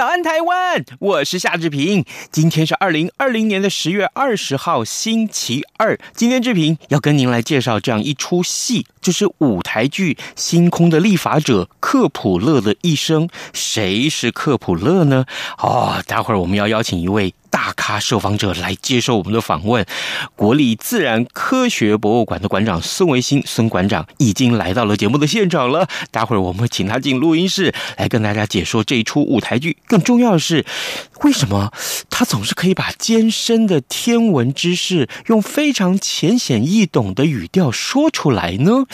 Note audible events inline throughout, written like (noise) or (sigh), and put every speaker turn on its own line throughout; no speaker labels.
早安，台湾！我是夏志平。今天是二零二零年的十月二十号，星期二。今天志平要跟您来介绍这样一出戏，就是舞台剧《星空的立法者》克普勒的一生。谁是克普勒呢？哦，待会儿我们要邀请一位。大咖受访者来接受我们的访问，国立自然科学博物馆的馆长孙维新孙馆长已经来到了节目的现场了。待会儿我们会请他进录音室来跟大家解说这一出舞台剧。更重要的是，为什么他总是可以把艰深的天文知识用非常浅显易懂的语调说出来呢？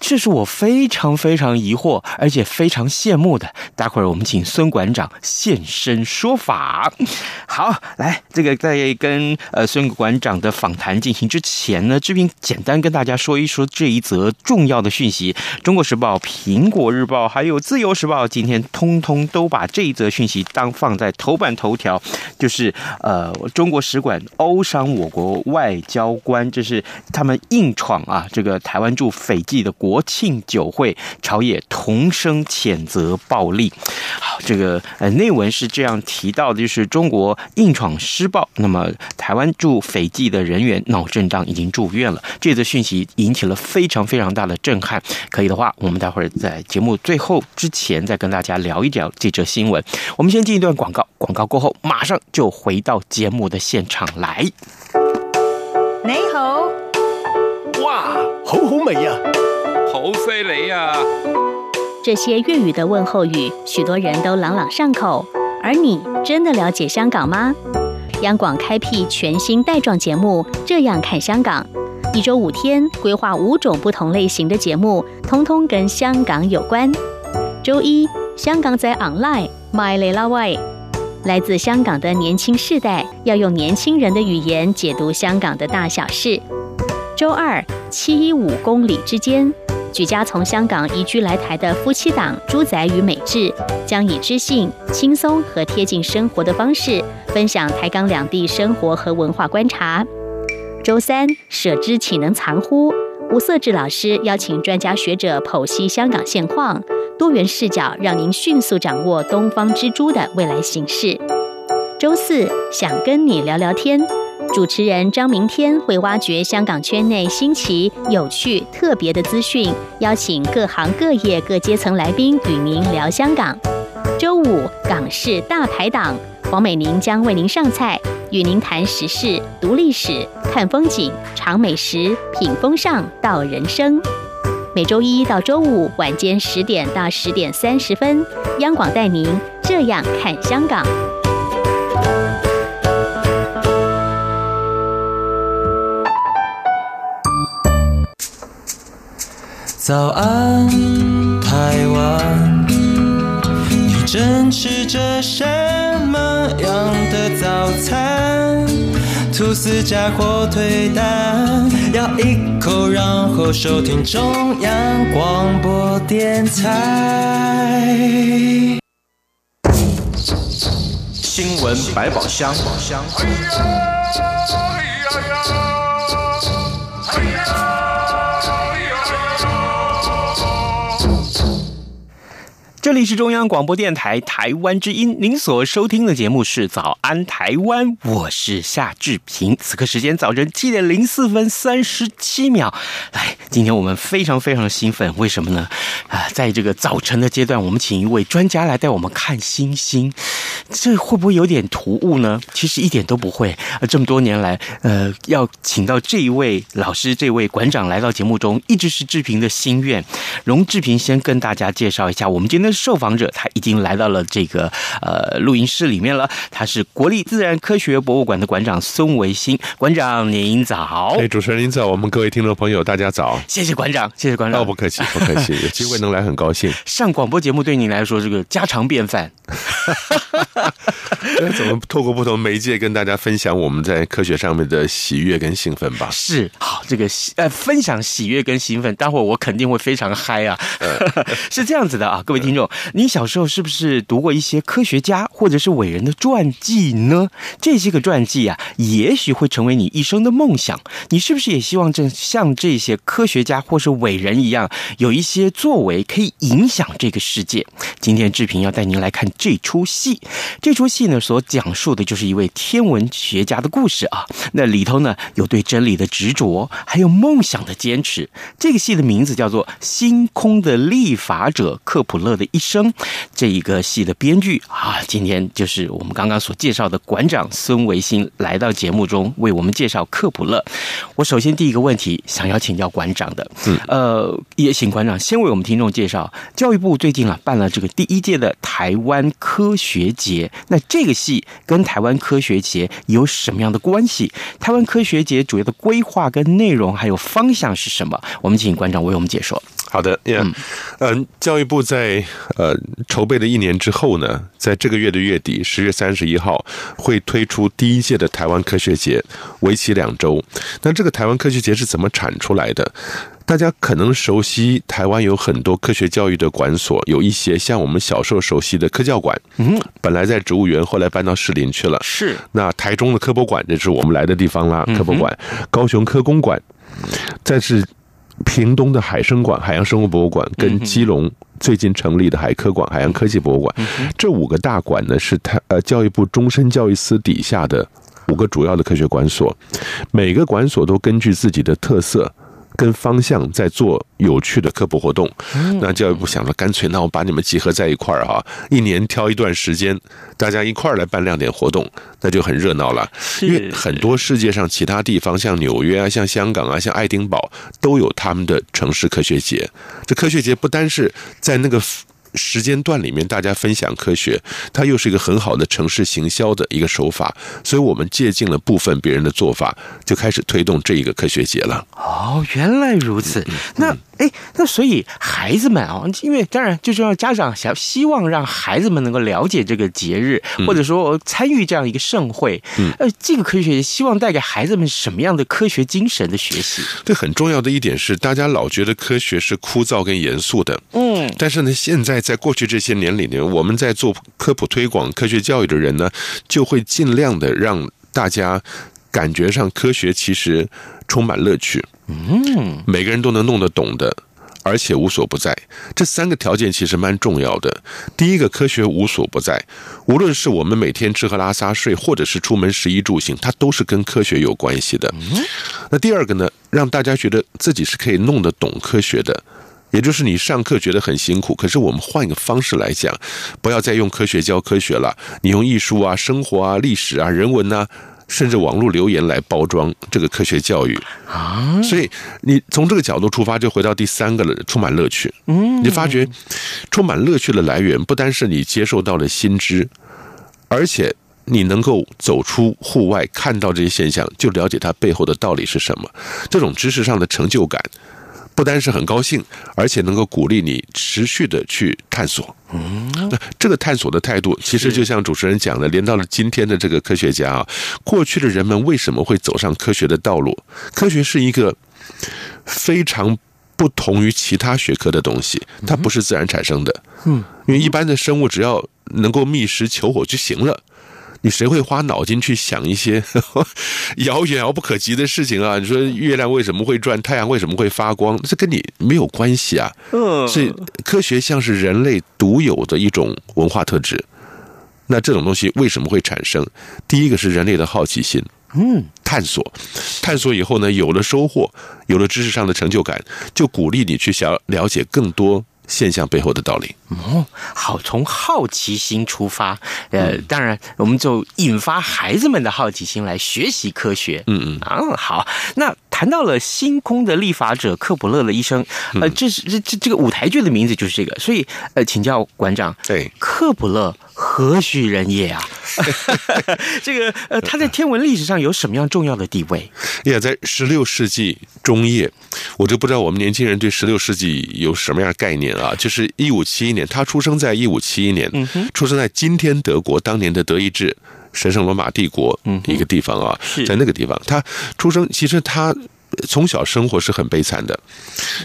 这是我非常非常疑惑，而且非常羡慕的。待会儿我们请孙馆长现身说法。好。来，这个在跟呃孙馆长的访谈进行之前呢，志平简单跟大家说一说这一则重要的讯息。中国时报、苹果日报还有自由时报今天通通都把这一则讯息当放在头版头头条，就是呃中国使馆殴伤我国外交官，这是他们硬闯啊这个台湾驻斐济的国庆酒会，朝野同声谴责暴力。好，这个呃内文是这样提到的，就是中国硬闯。施暴，那么台湾驻斐济的人员脑震荡已经住院了。这则讯息引起了非常非常大的震撼。可以的话，我们待会儿在节目最后之前再跟大家聊一聊这则新闻。我们先进一段广告，广告过马上就回到节目的现场来。
你好，
哇，好好味呀，
好犀利呀！
这些粤语的问候语，许多人都朗朗上口。而你真的了解香港吗？央广开辟全新带状节目，这样看香港，一周五天，规划五种不同类型的节目，通通跟香港有关。周一，香港仔 online，My 雷拉喂，来自香港的年轻世代要用年轻人的语言解读香港的大小事。周二，七一五公里之间。举家从香港移居来台的夫妻档朱仔与美智，将以知性、轻松和贴近生活的方式，分享台港两地生活和文化观察。周三，舍之岂能藏乎？吴色智老师邀请专家学者剖析香港现况，多元视角让您迅速掌握东方之珠的未来形势。周四，想跟你聊聊天。主持人张明天会挖掘香港圈内新奇、有趣、特别的资讯，邀请各行各业各阶层来宾与您聊香港。周五港式大排档，黄美玲将为您上菜，与您谈时事、读历史、看风景、尝美食、品风尚、道人生。每周一到周五晚间十点到十点三十分，央广带您这样看香港。
早安，台湾，你正吃着什么样的早餐？吐司加火腿蛋，咬一口，然后收听中央广播电台。
新闻百宝箱。这里是中央广播电台台湾之音，您所收听的节目是《早安台湾》，我是夏志平。此刻时间早晨七点零四分三十七秒。来，今天我们非常非常的兴奋，为什么呢？啊，在这个早晨的阶段，我们请一位专家来带我们看星星。这会不会有点突兀呢？其实一点都不会。呃，这么多年来，呃，要请到这一位老师、这位馆长来到节目中，一直是志平的心愿。容志平先跟大家介绍一下，我们今天的受访者，他已经来到了这个呃录音室里面了。他是国立自然科学博物馆的馆长孙维新馆长，您早。
哎，主持人您早，我们各位听众朋友大家早。
谢谢馆长，谢谢馆长。
哦，不客气，不客气，有机会能来很高兴。(laughs)
上广播节目对您来说这个家常便饭。(laughs) (laughs)
怎么透过不同媒介跟大家分享我们在科学上面的喜悦跟兴奋吧？
是，好，这个呃分享喜悦跟兴奋，待会儿我肯定会非常嗨啊！(laughs) 是这样子的啊，各位听众，你小时候是不是读过一些科学家或者是伟人的传记呢？这些个传记啊，也许会成为你一生的梦想。你是不是也希望这像这些科学家或是伟人一样，有一些作为可以影响这个世界？今天志平要带您来看这出戏，这出戏呢所讲述的就是一位天文学家的故事啊。那里头呢有对真理的执着，还有梦想的坚持。这个戏的名字叫做《星空的立法者克普勒的一生》。这一个戏的编剧啊，今天就是我们刚刚所介绍的馆长孙维新来到节目中为我们介绍克普勒。我首先第一个问题想要请教馆长的，嗯，呃，也请馆长先为我们听众介绍，教育部最近啊办了这个第一届的台湾科学节，那这个戏跟台湾科学节有什么样的关系？台湾科学节主要的规划跟内容还有方向是什么？我们请馆长为我们解说。
好的，嗯，嗯，教育部在呃筹备了一年之后呢，在这个月的月底，十月三十一号会推出第一届的台湾科学节，为期两周。那这个台湾科学节是怎么产出来的？大家可能熟悉台湾有很多科学教育的馆所，有一些像我们小时候熟悉的科教馆，嗯，本来在植物园，后来搬到士林去了。是，那台中的科博馆，这是我们来的地方啦，科博馆，高雄科工馆，再是。屏东的海生馆、海洋生物博物馆，跟基隆最近成立的海科馆、海洋科技博物馆，这五个大馆呢，是台呃教育部终身教育司底下的五个主要的科学馆所，每个馆所都根据自己的特色。跟方向在做有趣的科普活动，那教育部想了，干脆那我把你们集合在一块儿哈，一年挑一段时间，大家一块儿来办亮点活动，那就很热闹了。因为很多世界上其他地方，像纽约啊、像香港啊、像爱丁堡，都有他们的城市科学节。这科学节不单是在那个。时间段里面，大家分享科学，它又是一个很好的城市行销的一个手法，所以我们借鉴了部分别人的做法，就开始推动这一个科学节了。
哦，原来如此。那。哎，那所以孩子们啊，因为当然就是要，家长想希望让孩子们能够了解这个节日，或者说参与这样一个盛会。嗯，呃，这个科学节希望带给孩子们什么样的科学精神的学习？
对，很重要的一点是，大家老觉得科学是枯燥跟严肃的。嗯，但是呢，现在在过去这些年里呢，我们在做科普推广、科学教育的人呢，就会尽量的让大家感觉上科学其实充满乐趣。嗯，每个人都能弄得懂的，而且无所不在。这三个条件其实蛮重要的。第一个，科学无所不在，无论是我们每天吃喝拉撒睡，或者是出门食衣住行，它都是跟科学有关系的。那第二个呢，让大家觉得自己是可以弄得懂科学的，也就是你上课觉得很辛苦，可是我们换一个方式来讲，不要再用科学教科学了，你用艺术啊、生活啊、历史啊、人文呐、啊。甚至网络留言来包装这个科学教育啊，所以你从这个角度出发，就回到第三个了，充满乐趣。嗯，你发觉充满乐趣的来源，不单是你接受到了新知，而且你能够走出户外，看到这些现象，就了解它背后的道理是什么。这种知识上的成就感。不单是很高兴，而且能够鼓励你持续的去探索。嗯，那这个探索的态度，其实就像主持人讲的，连到了今天的这个科学家啊，过去的人们为什么会走上科学的道路？科学是一个非常不同于其他学科的东西，它不是自然产生的。嗯，因为一般的生物只要能够觅食求火就行了。你谁会花脑筋去想一些 (laughs) 遥远遥不可及的事情啊？你说月亮为什么会转，太阳为什么会发光？这跟你没有关系啊。嗯，所以科学像是人类独有的一种文化特质。那这种东西为什么会产生？第一个是人类的好奇心，嗯，探索，探索以后呢，有了收获，有了知识上的成就感，就鼓励你去想了解更多现象背后的道理。
哦，好，从好奇心出发，呃，当然我们就引发孩子们的好奇心来学习科学。
嗯嗯
啊，好，那谈到了星空的立法者克卜勒的一生，呃，这是这这这个舞台剧的名字就是这个，所以呃，请教馆长，
对，
克卜勒何许人也啊？(laughs) 这个呃，他在天文历史上有什么样重要的地位？
也在十六世纪中叶，我就不知道我们年轻人对十六世纪有什么样的概念啊？就是一五七一年，他出生在一五七一年，出生在今天德国当年的德意志神圣罗马帝国一个地方啊，在那个地方，他出生，其实他从小生活是很悲惨的，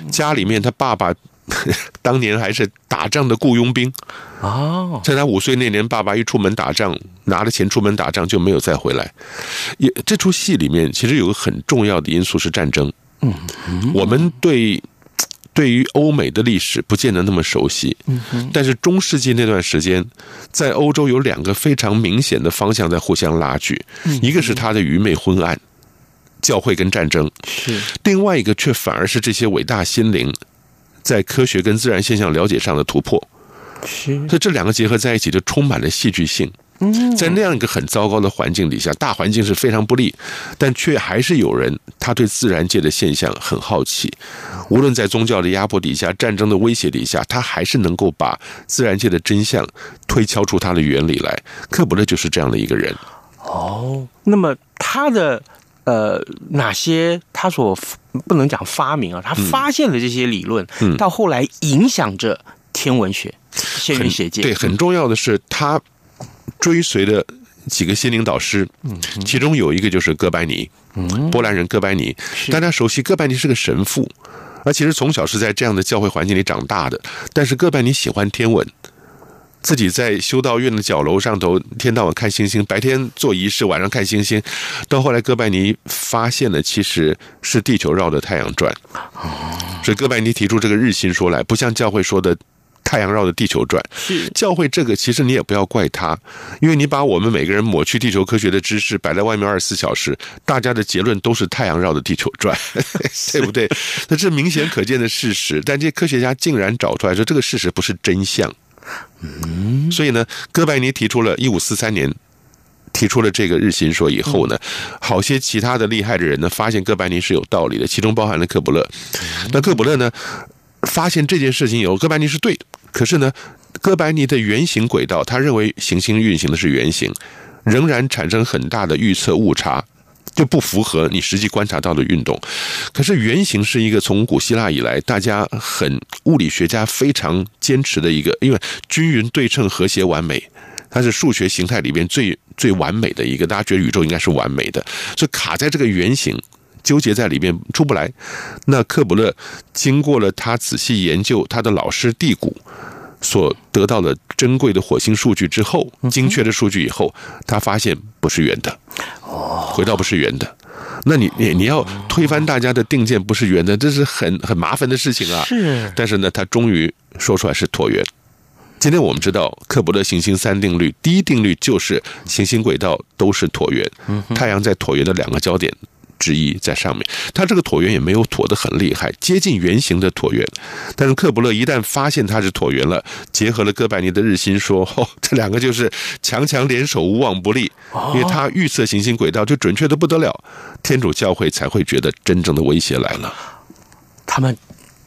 家里面他爸爸。(laughs) 当年还是打仗的雇佣兵
哦，
在他五岁那年，爸爸一出门打仗，拿着钱出门打仗就没有再回来。也这出戏里面其实有个很重要的因素是战争。
嗯，
我们对对于欧美的历史不见得那么熟悉。嗯，但是中世纪那段时间，在欧洲有两个非常明显的方向在互相拉锯，一个是他的愚昧昏暗，教会跟战争
是；
另外一个却反而是这些伟大心灵。在科学跟自然现象了解上的突破，
是，
所以这两个结合在一起，就充满了戏剧性。在那样一个很糟糕的环境底下，大环境是非常不利，但却还是有人他对自然界的现象很好奇。无论在宗教的压迫底下、战争的威胁底下，他还是能够把自然界的真相推敲出它的原理来。克卜勒就是这样的一个人。
哦，那么他的。呃，哪些他所不能讲发明啊？他发现的这些理论，嗯，到后来影响着天文学、天文学界。
对，很重要的是他追随的几个心灵导师，嗯，其中有一个就是哥白尼，嗯，波兰人哥白尼。大家熟悉，哥白尼是个神父，而其实从小是在这样的教会环境里长大的。但是哥白尼喜欢天文。自己在修道院的角楼上头，天到晚看星星，白天做仪式，晚上看星星。到后来，哥白尼发现了，其实是地球绕着太阳转。哦所以哥白尼提出这个日心说来，不像教会说的太阳绕着地球转。
是教
会这个，其实你也不要怪他，因为你把我们每个人抹去地球科学的知识摆在外面二十四小时，大家的结论都是太阳绕着地球转，(laughs) 对不对？那这明显可见的事实，但这些科学家竟然找出来说这个事实不是真相。嗯，所以呢，哥白尼提出了一五四三年提出了这个日心说以后呢，好些其他的厉害的人呢，发现哥白尼是有道理的，其中包含了克卜勒。那克卜勒呢，发现这件事情以后，哥白尼是对的，可是呢，哥白尼的圆形轨道，他认为行星运行的是圆形，仍然产生很大的预测误差。就不符合你实际观察到的运动，可是圆形是一个从古希腊以来大家很物理学家非常坚持的一个，因为均匀、对称、和谐、完美，它是数学形态里边最最完美的一个。大家觉得宇宙应该是完美的，所以卡在这个圆形，纠结在里面出不来。那克卜勒经过了他仔细研究他的老师蒂谷所得到的珍贵的火星数据之后，精确的数据以后，他发现不是圆的。轨道不是圆的，那你你你要推翻大家的定见不是圆的，这是很很麻烦的事情啊。
是，
但是呢，他终于说出来是椭圆。今天我们知道克卜勒行星三定律，第一定律就是行星轨道都是椭圆，太阳在椭圆的两个焦点之一在上面，它这个椭圆也没有椭得很厉害，接近圆形的椭圆。但是克卜勒一旦发现它是椭圆了，结合了哥白尼的日心说，哦，这两个就是强强联手，无往不利。因为他预测行星轨道就准确的不得了，天主教会才会觉得真正的威胁来了。
他们。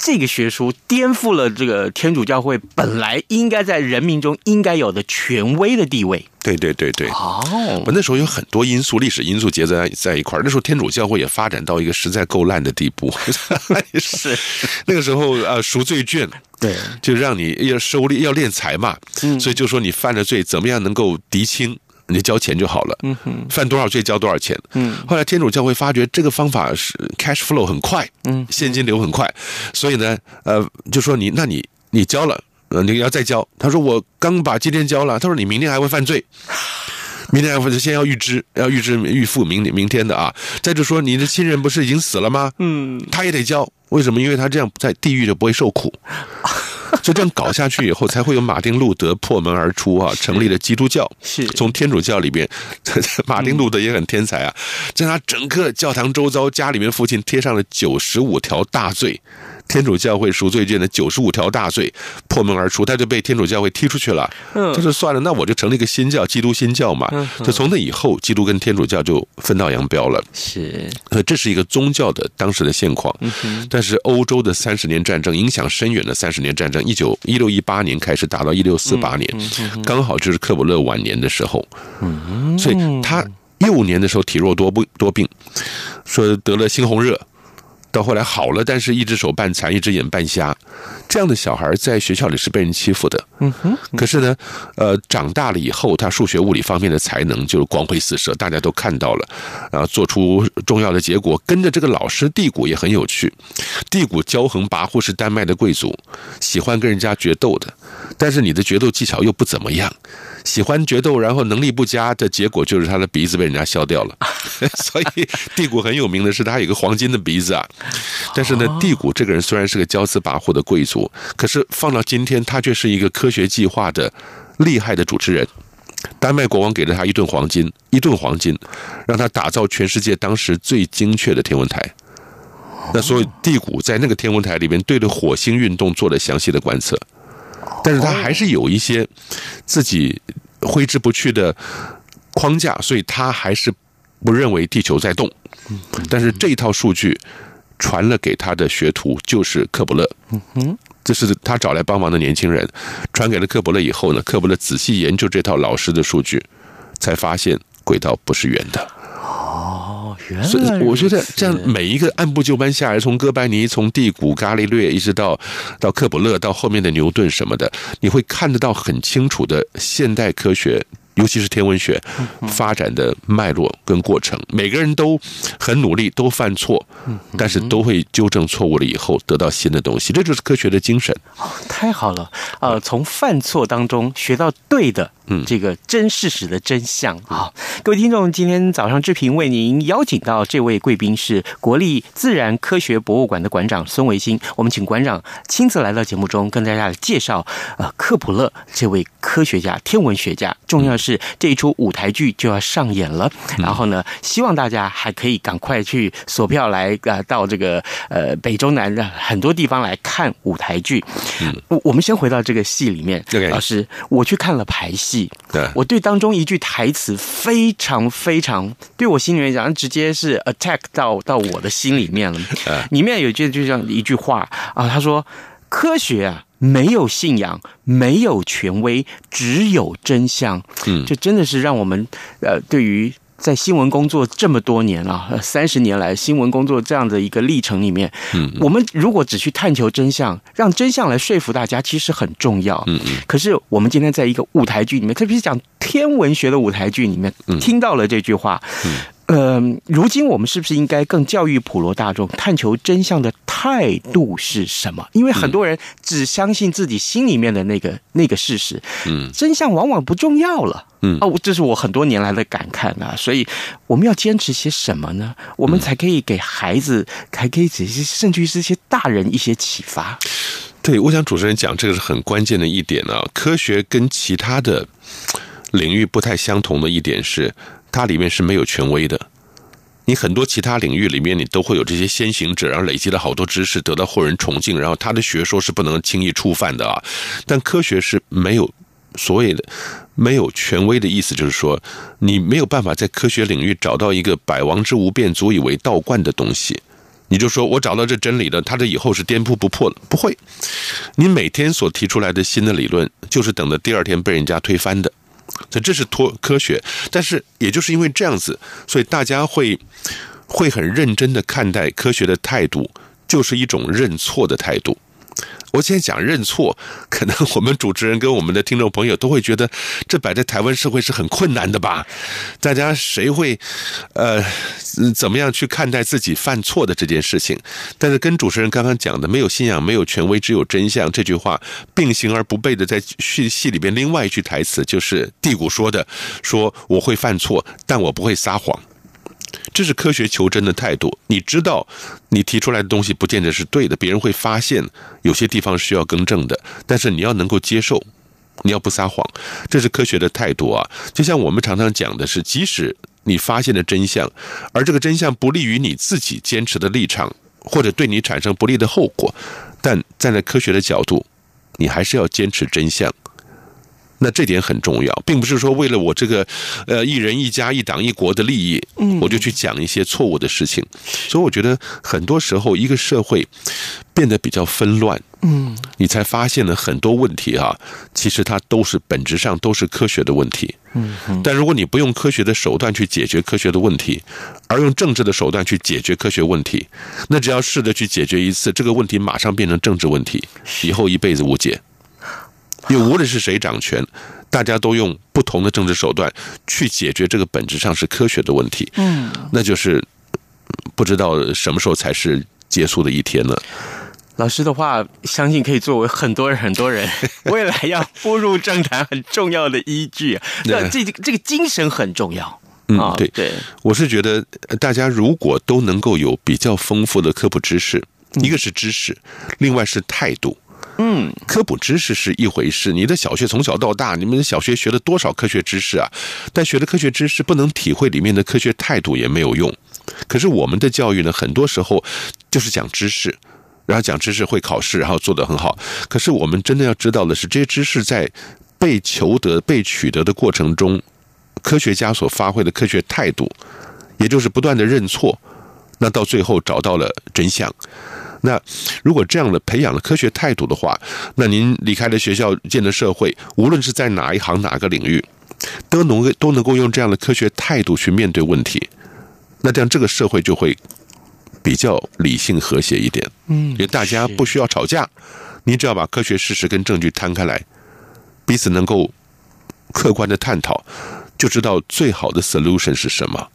这个学说颠覆了这个天主教会本来应该在人民中应该有的权威的地位。
对对对对。
哦，
我那时候有很多因素，历史因素结在在一块儿。那时候天主教会也发展到一个实在够烂的地步。(laughs)
是。
那个时候呃，赎罪券，
对，
就让你要收利要敛财嘛。嗯。所以就说你犯了罪，怎么样能够涤清？你就交钱就好了，嗯哼，犯多少罪交多少钱，嗯。后来天主教会发觉这个方法是 cash flow 很快，嗯，现金流很快，所以呢，呃，就说你，那你你交了，呃，你要再交。他说我刚把今天交了，他说你明天还会犯罪，(laughs) 明天还会先要预支，要预支预付明明天的啊。再就说你的亲人不是已经死了吗？嗯，他也得交，为什么？因为他这样在地狱就不会受苦。(laughs) (laughs) 就这样搞下去以后，才会有马丁路德破门而出啊，成立了基督教。
是。
从天主教里边，(laughs) 马丁路德也很天才啊，在他整个教堂周遭、家里面附近贴上了九十五条大罪，天主教会赎罪券的九十五条大罪破门而出，他就被天主教会踢出去了。嗯，他说算了，那我就成立一个新教，基督新教嘛。嗯，就从那以后，基督跟天主教就分道扬镳了。
是，
这是一个宗教的当时的现况。嗯，但是欧洲的三十年战争影响深远的三十年战争，一九一六一八年开始打到一六四八年，刚好就是克卜勒晚年的时候。嗯，所以他幼年的时候体弱多不多病，说得了猩红热。到后来好了，但是一只手半残，一只眼半瞎，这样的小孩在学校里是被人欺负的。嗯哼。可是呢，呃，长大了以后，他数学、物理方面的才能就光辉四射，大家都看到了，然后做出重要的结果。跟着这个老师地谷也很有趣，地谷骄横跋扈，是丹麦的贵族，喜欢跟人家决斗的，但是你的决斗技巧又不怎么样。喜欢决斗，然后能力不佳的结果就是他的鼻子被人家削掉了。(laughs) 所以地谷很有名的是他有个黄金的鼻子啊。(laughs) 但是呢，蒂谷这个人虽然是个骄恣跋扈的贵族，可是放到今天，他却是一个科学计划的厉害的主持人。丹麦国王给了他一顿黄金，一顿黄金，让他打造全世界当时最精确的天文台。那所以蒂谷在那个天文台里面对着火星运动做了详细的观测。但是他还是有一些自己挥之不去的框架，所以他还是不认为地球在动。但是这一套数据传了给他的学徒，就是克卜勒。嗯哼这是他找来帮忙的年轻人，传给了克卜勒以后呢，克卜勒仔细研究这套老师的数据，才发现轨道不是圆的。所以我觉得这样每一个按部就班下来，从哥白尼、从第谷、伽利略，一直到到克卜勒，到后面的牛顿什么的，你会看得到很清楚的现代科学。尤其是天文学发展的脉络跟过程，每个人都很努力，都犯错，但是都会纠正错误了以后得到新的东西，这就是科学的精神。
哦太好了，呃，从犯错当中学到对的，嗯，这个真事实的真相。啊！各位听众，今天早上志平为您邀请到这位贵宾是国立自然科学博物馆的馆长孙维新，我们请馆长亲自来到节目中跟大家介绍呃克普勒这位科学家、天文学家，重要是。这一出舞台剧就要上演了，然后呢，希望大家还可以赶快去索票来啊，到这个呃北中南的很多地方来看舞台剧。我我们先回到这个戏里面，老师，我去看了排戏，对，我对当中一句台词非常非常对我心里面讲，直接是 attack 到到我的心里面了。里面有一句就这样一句话啊，他说：“科学啊。”没有信仰，没有权威，只有真相。嗯，这真的是让我们呃，对于在新闻工作这么多年了，三十年来新闻工作这样的一个历程里面，嗯，我们如果只去探求真相，让真相来说服大家，其实很重要。嗯嗯。可是我们今天在一个舞台剧里面，特别是讲天文学的舞台剧里面，听到了这句话。嗯。呃，如今我们是不是应该更教育普罗大众，探求真相的态度是什么？因为很多人只相信自己心里面的那个那个事实，嗯，真相往往不重要了，嗯，哦，这是我很多年来的感慨啊。所以我们要坚持些什么呢？我们才可以给孩子，还可以这些，甚至于这些大人一些启发。
对，我想主持人讲这个是很关键的一点啊。科学跟其他的领域不太相同的一点是。它里面是没有权威的，你很多其他领域里面，你都会有这些先行者，然后累积了好多知识，得到后人崇敬，然后他的学说是不能轻易触犯的啊。但科学是没有所谓的没有权威的意思，就是说你没有办法在科学领域找到一个百王之无变、足以为道观的东西。你就说我找到这真理了，它这以后是颠扑不破的，不会。你每天所提出来的新的理论，就是等着第二天被人家推翻的。所以这是托科学，但是也就是因为这样子，所以大家会会很认真的看待科学的态度，就是一种认错的态度。我现在讲认错，可能我们主持人跟我们的听众朋友都会觉得，这摆在台湾社会是很困难的吧？大家谁会呃怎么样去看待自己犯错的这件事情？但是跟主持人刚刚讲的“没有信仰，没有权威，只有真相”这句话并行而不悖的，在戏戏里边另外一句台词就是蒂谷说的：“说我会犯错，但我不会撒谎。”这是科学求真的态度。你知道，你提出来的东西不见得是对的，别人会发现有些地方需要更正的。但是你要能够接受，你要不撒谎，这是科学的态度啊。就像我们常常讲的是，即使你发现了真相，而这个真相不利于你自己坚持的立场，或者对你产生不利的后果，但站在科学的角度，你还是要坚持真相。那这点很重要，并不是说为了我这个呃一人一家一党一国的利益，我就去讲一些错误的事情。所以我觉得很多时候一个社会变得比较纷乱，嗯，你才发现了很多问题啊，其实它都是本质上都是科学的问题。嗯，但如果你不用科学的手段去解决科学的问题，而用政治的手段去解决科学问题，那只要试着去解决一次，这个问题马上变成政治问题，以后一辈子无解。因为无论是谁掌权，大家都用不同的政治手段去解决这个本质上是科学的问题。嗯，那就是不知道什么时候才是结束的一天呢？
老师的话，相信可以作为很多人很多人 (laughs) 未来要步入政坛很重要的依据。那这这个精神很重要。
嗯，对对，我是觉得大家如果都能够有比较丰富的科普知识，一个是知识，另外是态度。嗯，科普知识是一回事。你的小学从小到大，你们小学学了多少科学知识啊？但学的科学知识不能体会里面的科学态度也没有用。可是我们的教育呢，很多时候就是讲知识，然后讲知识会考试，然后做得很好。可是我们真的要知道的是，这些知识在被求得、被取得的过程中，科学家所发挥的科学态度，也就是不断的认错，那到最后找到了真相。那如果这样的培养了科学态度的话，那您离开了学校，进了社会，无论是在哪一行哪个领域，都能都能够用这样的科学态度去面对问题。那这样这个社会就会比较理性和谐一点。嗯，因为大家不需要吵架，你只要把科学事实跟证据摊开来，彼此能够客观的探讨，就知道最好的 solution 是什么。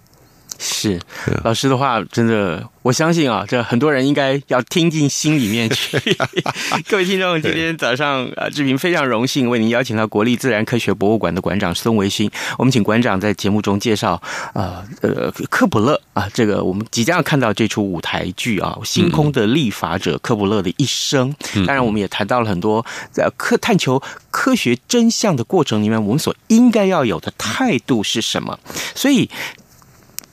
是，老师的话真的，我相信啊，这很多人应该要听进心里面去。(laughs) 各位听众，今天早上啊，志平非常荣幸为您邀请到国立自然科学博物馆的馆长孙维新。我们请馆长在节目中介绍啊，呃，科普勒啊，这个我们即将要看到这出舞台剧啊，《星空的立法者》科普勒的一生。当然，我们也谈到了很多在科探求科学真相的过程里面，我们所应该要有的态度是什么。所以。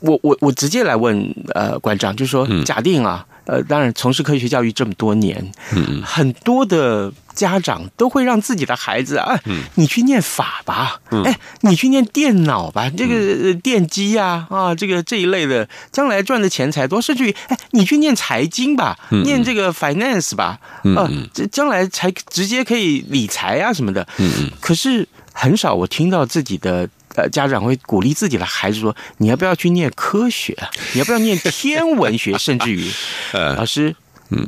我我我直接来问呃馆长，就是说，假定啊，呃，当然从事科学教育这么多年，嗯，很多的家长都会让自己的孩子啊，你去念法吧，哎，你去念电脑吧，这个电机呀，啊，这个这一类的，将来赚的钱财多，甚至于，哎，你去念财经吧，念这个 finance 吧，啊，这将来才直接可以理财啊什么的，嗯，可是很少我听到自己的。呃，家长会鼓励自己的孩子说：“你要不要去念科学？你要不要念天文学？甚至于，(laughs) 老师。”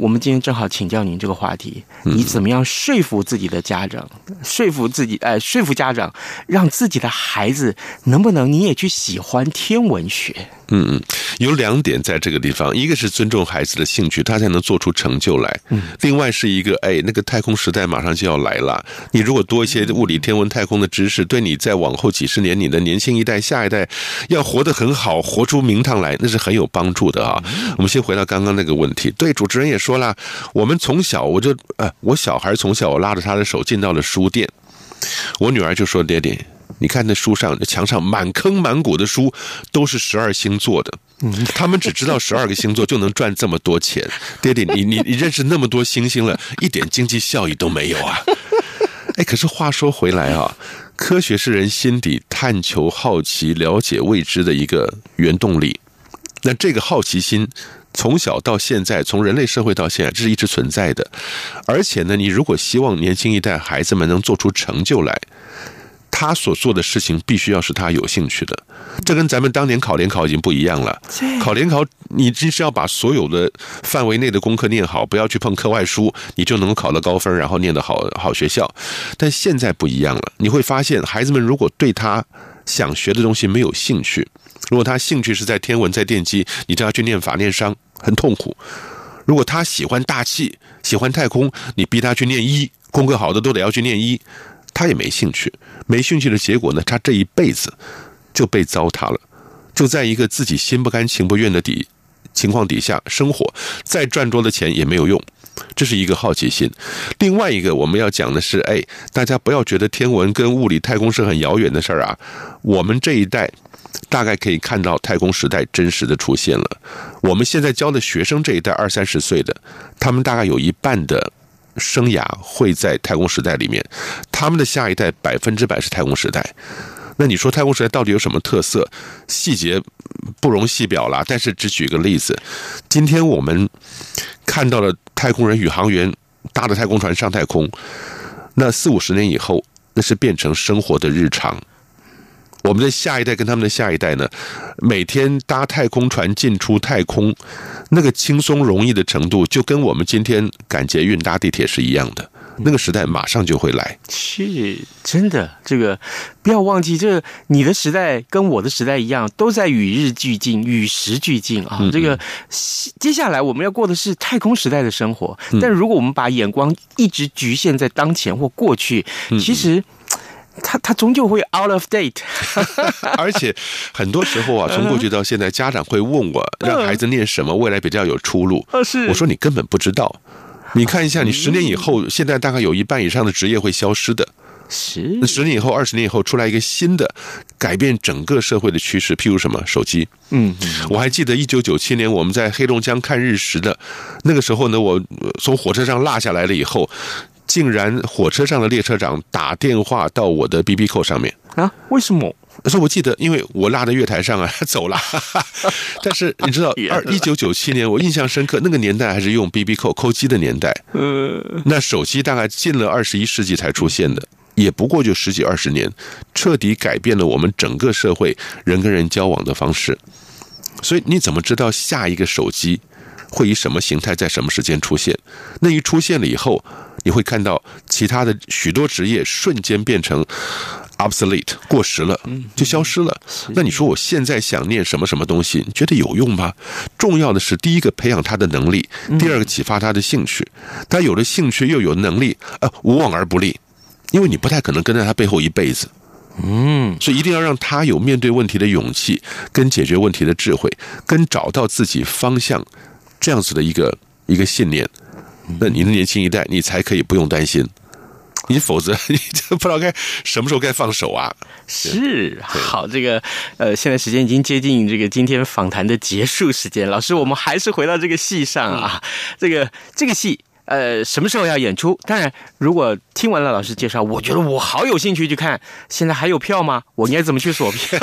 我们今天正好请教您这个话题，你怎么样说服自己的家长，说服自己，呃，说服家长，让自己的孩子能不能你也去喜欢天文学？
嗯嗯，有两点在这个地方，一个是尊重孩子的兴趣，他才能做出成就来。嗯，另外是一个，哎，那个太空时代马上就要来了，你如果多一些物理、天文、太空的知识，对你在往后几十年，你的年轻一代、下一代要活得很好，活出名堂来，那是很有帮助的啊。我们先回到刚刚那个问题，对主持人也。也说了，我们从小我就呃，我小孩从小我拉着他的手进到了书店，我女儿就说：“爹爹，你看那书上墙上满坑满谷的书都是十二星座的，他们只知道十二个星座就能赚这么多钱。爹爹，你你你认识那么多星星了，一点经济效益都没有啊！(laughs) 哎，可是话说回来啊，科学是人心底探求、好奇、了解未知的一个原动力。那这个好奇心。从小到现在，从人类社会到现在，这是一直存在的。而且呢，你如果希望年轻一代孩子们能做出成就来，他所做的事情必须要是他有兴趣的。这跟咱们当年考联考已经不一样了。考联考，你只是要把所有的范围内的功课念好，不要去碰课外书，你就能够考得高分，然后念得好好学校。但现在不一样了，你会发现，孩子们如果对他想学的东西没有兴趣。如果他兴趣是在天文、在电机，你叫他去念法、念商，很痛苦；如果他喜欢大气、喜欢太空，你逼他去念医，功课好的都得要去念医，他也没兴趣。没兴趣的结果呢，他这一辈子就被糟蹋了，就在一个自己心不甘情不愿的底情况底下生活，再赚多的钱也没有用。这是一个好奇心。另外一个我们要讲的是，哎，大家不要觉得天文跟物理、太空是很遥远的事儿啊。我们这一代大概可以看到太空时代真实的出现了。我们现在教的学生这一代二三十岁的，他们大概有一半的生涯会在太空时代里面，他们的下一代百分之百是太空时代。那你说太空时代到底有什么特色？细节不容细表了。但是只举个例子，今天我们看到了太空人宇航员搭着太空船上太空，那四五十年以后，那是变成生活的日常。我们的下一代跟他们的下一代呢，每天搭太空船进出太空，那个轻松容易的程度，就跟我们今天赶捷运搭地铁是一样的。那个时代马上就会来，
是真的。这个不要忘记，这个你的时代跟我的时代一样，都在与日俱进、与时俱进啊。这个接下来我们要过的是太空时代的生活，但如果我们把眼光一直局限在当前或过去，其实他他终究会 out of date。(laughs) (laughs)
而且很多时候啊，从过去到现在，家长会问我，让孩子念什么，未来比较有出路。
是，
我说你根本不知道。你看一下，你十年以后，现在大概有一半以上的职业会消失的。
是，
那十年以后、二十年以后，出来一个新的，改变整个社会的趋势。譬如什么手机？嗯，我还记得一九九七年我们在黑龙江看日食的那个时候呢，我从火车上落下来了以后，竟然火车上的列车长打电话到我的 BB 扣上面
啊？为什么？
说我记得，因为我落在月台上啊，(laughs) 走了。(laughs) 但是你知道，二一九九七年，我印象深刻，那个年代还是用 BB 扣扣机的年代。呃，那手机大概进了二十一世纪才出现的，也不过就十几二十年，彻底改变了我们整个社会人跟人交往的方式。所以你怎么知道下一个手机会以什么形态在什么时间出现？那一出现了以后，你会看到其他的许多职业瞬间变成。Obsolete 过时了，就消失了。那你说我现在想念什么什么东西？你觉得有用吗？重要的是，第一个培养他的能力，第二个启发他的兴趣。他有了兴趣又有能力，呃，无往而不利，因为你不太可能跟在他背后一辈子。嗯，所以一定要让他有面对问题的勇气，跟解决问题的智慧，跟找到自己方向这样子的一个一个信念。那你的年轻一代，你才可以不用担心。你否则 (laughs) 你就不知道该什么时候该放手啊！
是好，这个呃，现在时间已经接近这个今天访谈的结束时间，老师，我们还是回到这个戏上啊，这个这个戏。呃，什么时候要演出？当然，如果听完了老师介绍，我觉得我好有兴趣去看。现在还有票吗？我应该怎么去锁票？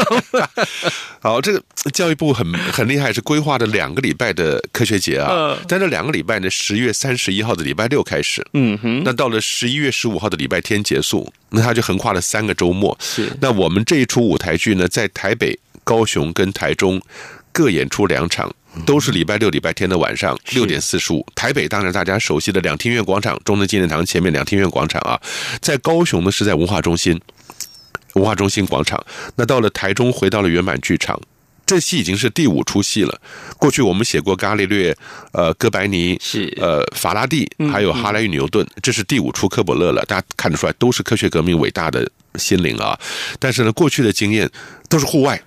(laughs)
好，这个教育部很很厉害，是规划了两个礼拜的科学节啊。在这两个礼拜呢，十月三十一号的礼拜六开始，嗯哼，那到了十一月十五号的礼拜天结束，那他就横跨了三个周末。是，那我们这一出舞台剧呢，在台北、高雄跟台中各演出两场。都是礼拜六、礼拜天的晚上六点四十五。台北当然大家熟悉的两厅院广场，中正纪念堂前面两厅院广场啊。在高雄呢是在文化中心，文化中心广场。那到了台中，回到了圆满剧场。这戏已经是第五出戏了。过去我们写过伽利略、呃哥白尼、是呃法拉第，还有哈莱与牛顿，这是第五出科伯勒了。大家看得出来，都是科学革命伟大的心灵啊。但是呢，过去的经验都是户外。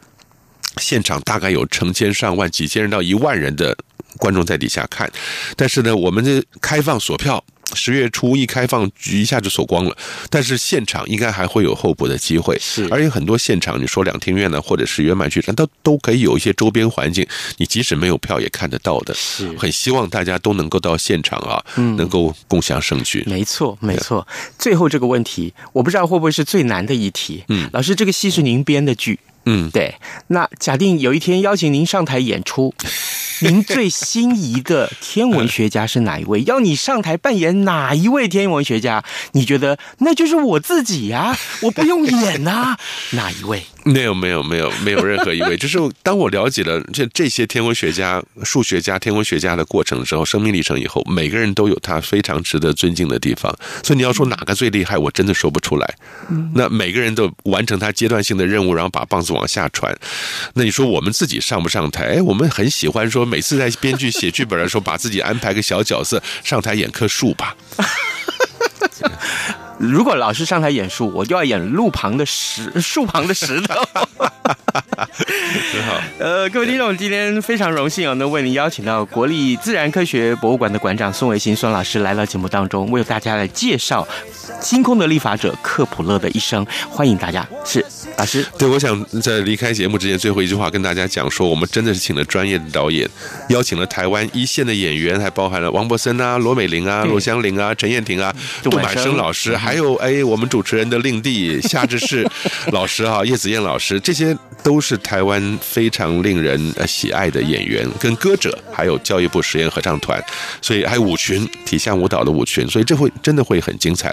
现场大概有成千上万、几千人到一万人的观众在底下看，但是呢，我们的开放锁票，十月初一开放，一下就锁光了。但是现场应该还会有候补的机会，是。而且很多现场，你说两厅院呢，或者是圆满剧场，都都可以有一些周边环境，你即使没有票也看得到的。是。很希望大家都能够到现场啊，嗯，能够共享盛举。
没错，没错。最后这个问题，我不知道会不会是最难的一题。嗯，老师，这个戏是您编的剧。嗯，对。那假定有一天邀请您上台演出，(laughs) 您最心仪的天文学家是哪一位？要你上台扮演哪一位天文学家？你觉得那就是我自己呀，我不用演啊，(laughs) 哪一位？
没有没有没有没有任何一位，就是当我了解了这这些天文学家、数学家、天文学家的过程之后，生命历程以后，每个人都有他非常值得尊敬的地方。所以你要说哪个最厉害，我真的说不出来。那每个人都完成他阶段性的任务，然后把棒子往下传。那你说我们自己上不上台？哎，我们很喜欢说，每次在编剧写剧本的时候，把自己安排个小角色上台演棵树吧。(laughs)
如果老师上台演树，我就要演路旁的石，树旁的石头。(laughs)
很好。
呃，各位听众，今天非常荣幸啊，能为您邀请到国立自然科学博物馆的馆长宋维新孙老师来到节目当中，为大家来介绍星空的立法者克卜勒的一生。欢迎大家，是老师。
对，我想在离开节目之前，最后一句话跟大家讲说，我们真的是请了专业的导演，邀请了台湾一线的演员，还包含了王柏森啊、罗美玲啊、罗香玲啊、陈燕婷啊、杜满生老师，还有哎，我们主持人的令弟夏志士老师哈、啊、叶子燕老师，这些都是台湾非常令人呃喜爱的演员跟歌者，还有教育部实验合唱团，所以还有舞群体象舞蹈的舞群，所以这会真的会很精彩。